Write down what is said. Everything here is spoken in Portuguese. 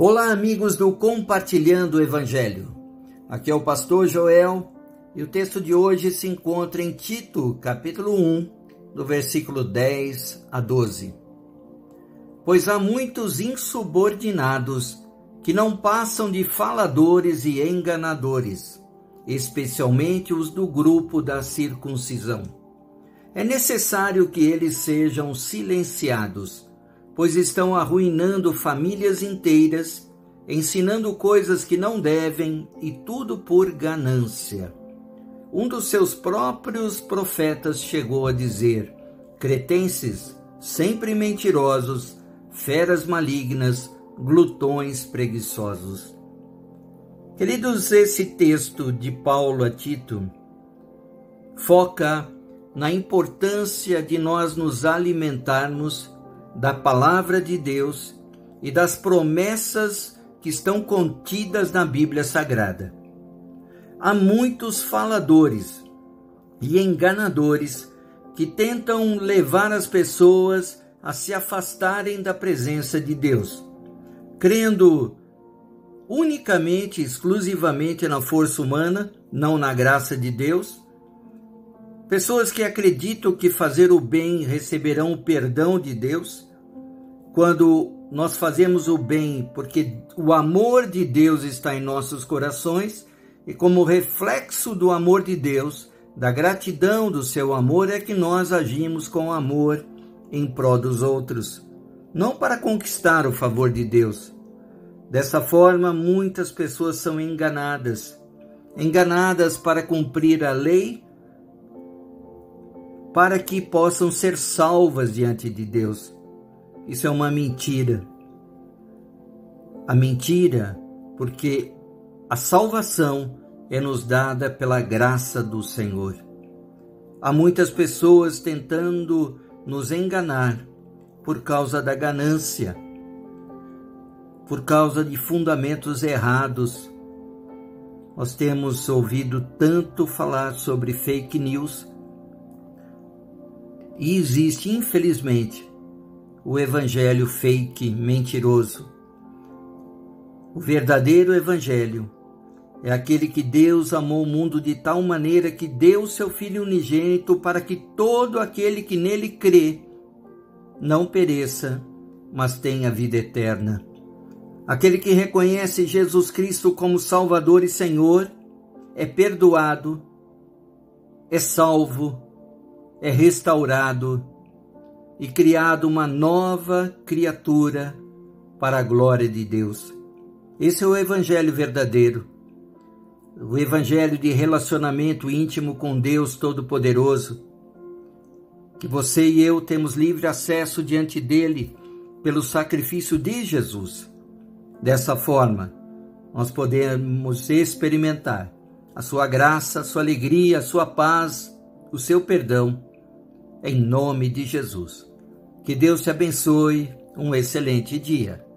Olá, amigos do Compartilhando o Evangelho. Aqui é o pastor Joel e o texto de hoje se encontra em Tito, capítulo 1, do versículo 10 a 12. Pois há muitos insubordinados que não passam de faladores e enganadores, especialmente os do grupo da circuncisão. É necessário que eles sejam silenciados pois estão arruinando famílias inteiras, ensinando coisas que não devem e tudo por ganância. Um dos seus próprios profetas chegou a dizer: cretenses, sempre mentirosos, feras malignas, glutões preguiçosos. Queridos, esse texto de Paulo a Tito foca na importância de nós nos alimentarmos da palavra de Deus e das promessas que estão contidas na Bíblia Sagrada. Há muitos faladores e enganadores que tentam levar as pessoas a se afastarem da presença de Deus, crendo unicamente, exclusivamente na força humana, não na graça de Deus. Pessoas que acreditam que fazer o bem receberão o perdão de Deus quando nós fazemos o bem porque o amor de Deus está em nossos corações e como reflexo do amor de Deus, da gratidão do seu amor é que nós agimos com amor em prol dos outros, não para conquistar o favor de Deus. Dessa forma, muitas pessoas são enganadas, enganadas para cumprir a lei, para que possam ser salvas diante de Deus. Isso é uma mentira. A mentira, porque a salvação é nos dada pela graça do Senhor. Há muitas pessoas tentando nos enganar por causa da ganância, por causa de fundamentos errados. Nós temos ouvido tanto falar sobre fake news e existe, infelizmente, o evangelho fake, mentiroso. O verdadeiro evangelho é aquele que Deus amou o mundo de tal maneira que deu seu Filho unigênito para que todo aquele que nele crê não pereça, mas tenha vida eterna. Aquele que reconhece Jesus Cristo como Salvador e Senhor é perdoado, é salvo, é restaurado e criado uma nova criatura para a glória de Deus. Esse é o Evangelho verdadeiro, o Evangelho de relacionamento íntimo com Deus Todo-Poderoso, que você e eu temos livre acesso diante dele pelo sacrifício de Jesus. Dessa forma, nós podemos experimentar a sua graça, a sua alegria, a sua paz, o seu perdão, em nome de Jesus. Que Deus te abençoe. Um excelente dia.